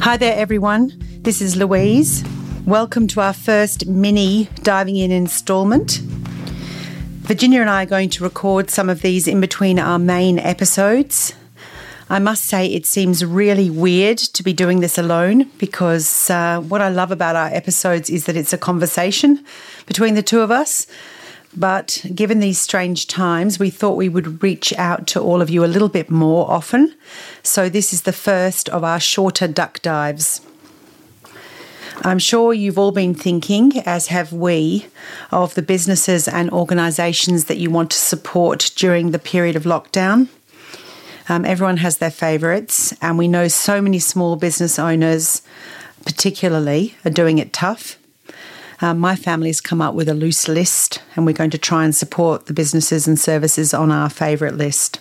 Hi there, everyone. This is Louise. Welcome to our first mini diving in installment. Virginia and I are going to record some of these in between our main episodes. I must say, it seems really weird to be doing this alone because uh, what I love about our episodes is that it's a conversation between the two of us. But given these strange times, we thought we would reach out to all of you a little bit more often. So, this is the first of our shorter duck dives. I'm sure you've all been thinking, as have we, of the businesses and organisations that you want to support during the period of lockdown. Um, everyone has their favourites, and we know so many small business owners, particularly, are doing it tough. Um, my family's come up with a loose list, and we're going to try and support the businesses and services on our favourite list.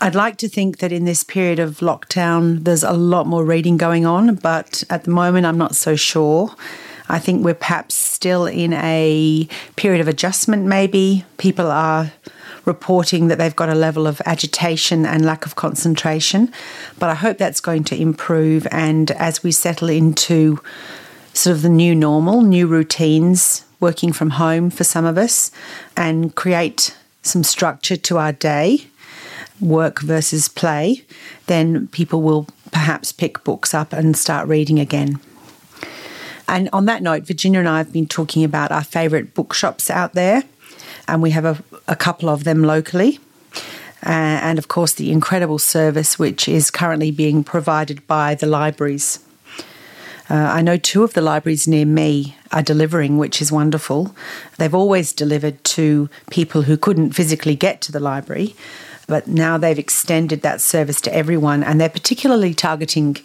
I'd like to think that in this period of lockdown, there's a lot more reading going on, but at the moment, I'm not so sure. I think we're perhaps still in a period of adjustment, maybe. People are reporting that they've got a level of agitation and lack of concentration. But I hope that's going to improve. And as we settle into sort of the new normal, new routines, working from home for some of us, and create some structure to our day, work versus play, then people will perhaps pick books up and start reading again. And on that note, Virginia and I have been talking about our favourite bookshops out there and we have a, a couple of them locally. Uh, and of course, the incredible service which is currently being provided by the libraries. Uh, I know two of the libraries near me are delivering, which is wonderful. They've always delivered to people who couldn't physically get to the library, but now they've extended that service to everyone, and they're particularly targeting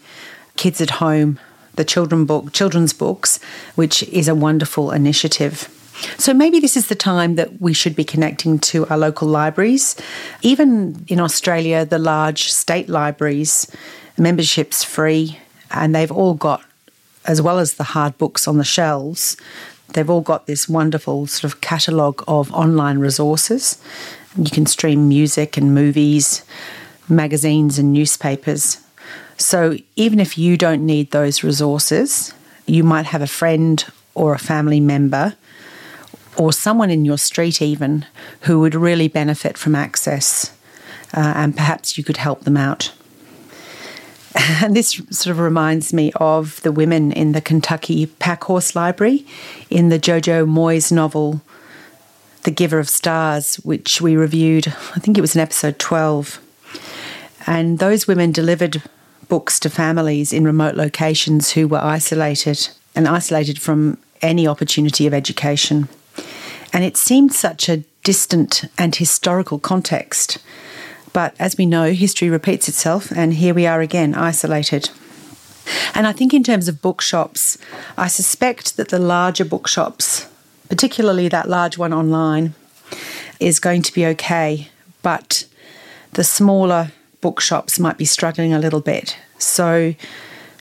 kids at home, the children book, children's books, which is a wonderful initiative. So maybe this is the time that we should be connecting to our local libraries. Even in Australia, the large state libraries, membership's free, and they've all got, as well as the hard books on the shelves, they've all got this wonderful sort of catalogue of online resources. You can stream music and movies, magazines and newspapers. So even if you don't need those resources, you might have a friend or a family member or someone in your street, even who would really benefit from access, uh, and perhaps you could help them out. And this sort of reminds me of the women in the Kentucky Packhorse Library in the Jojo Moyes novel, The Giver of Stars, which we reviewed, I think it was in episode 12. And those women delivered books to families in remote locations who were isolated and isolated from any opportunity of education. And it seemed such a distant and historical context. But as we know, history repeats itself, and here we are again, isolated. And I think, in terms of bookshops, I suspect that the larger bookshops, particularly that large one online, is going to be okay. But the smaller bookshops might be struggling a little bit. So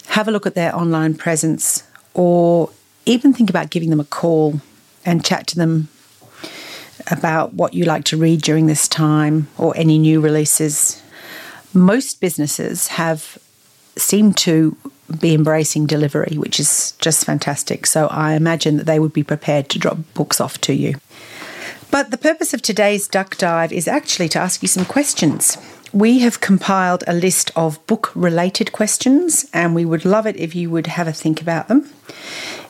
have a look at their online presence or even think about giving them a call and chat to them about what you like to read during this time or any new releases. Most businesses have seemed to be embracing delivery, which is just fantastic. So I imagine that they would be prepared to drop books off to you. But the purpose of today's duck dive is actually to ask you some questions. We have compiled a list of book related questions, and we would love it if you would have a think about them,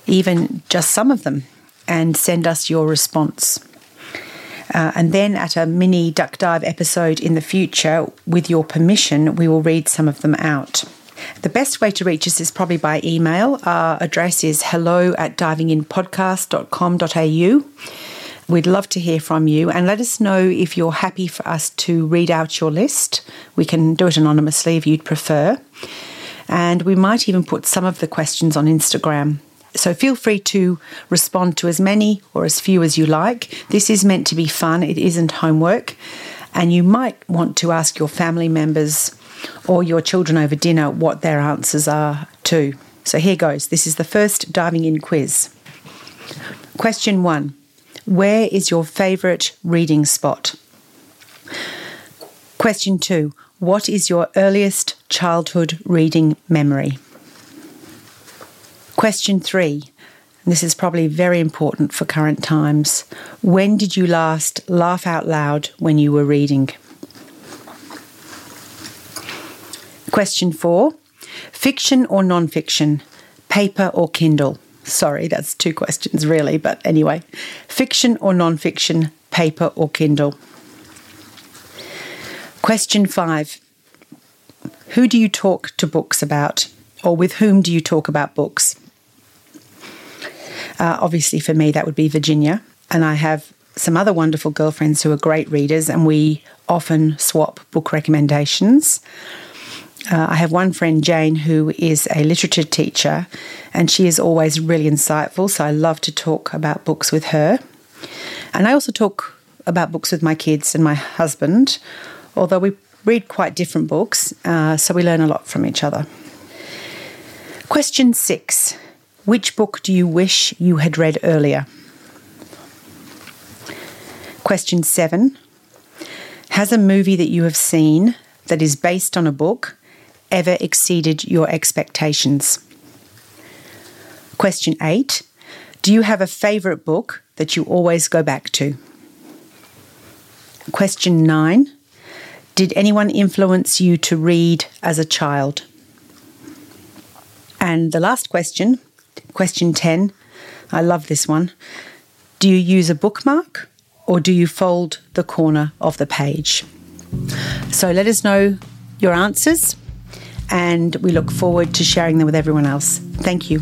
even just some of them, and send us your response. Uh, and then at a mini duck dive episode in the future, with your permission, we will read some of them out. The best way to reach us is probably by email. Our address is hello at divinginpodcast.com.au. We'd love to hear from you and let us know if you're happy for us to read out your list. We can do it anonymously if you'd prefer. And we might even put some of the questions on Instagram. So feel free to respond to as many or as few as you like. This is meant to be fun, it isn't homework. And you might want to ask your family members or your children over dinner what their answers are too. So here goes. This is the first diving in quiz. Question one Where is your favourite reading spot? Question two What is your earliest childhood reading memory? Question three. This is probably very important for current times. When did you last laugh out loud when you were reading? Question four Fiction or non fiction? Paper or Kindle? Sorry, that's two questions really, but anyway. Fiction or non fiction? Paper or Kindle? Question five Who do you talk to books about? Or with whom do you talk about books? Uh, obviously, for me, that would be Virginia. And I have some other wonderful girlfriends who are great readers, and we often swap book recommendations. Uh, I have one friend, Jane, who is a literature teacher, and she is always really insightful. So I love to talk about books with her. And I also talk about books with my kids and my husband, although we read quite different books, uh, so we learn a lot from each other. Question six Which book do you wish you had read earlier? Question seven Has a movie that you have seen that is based on a book ever exceeded your expectations? Question eight Do you have a favourite book that you always go back to? Question nine Did anyone influence you to read as a child? And the last question, question 10, I love this one. Do you use a bookmark or do you fold the corner of the page? So let us know your answers and we look forward to sharing them with everyone else. Thank you.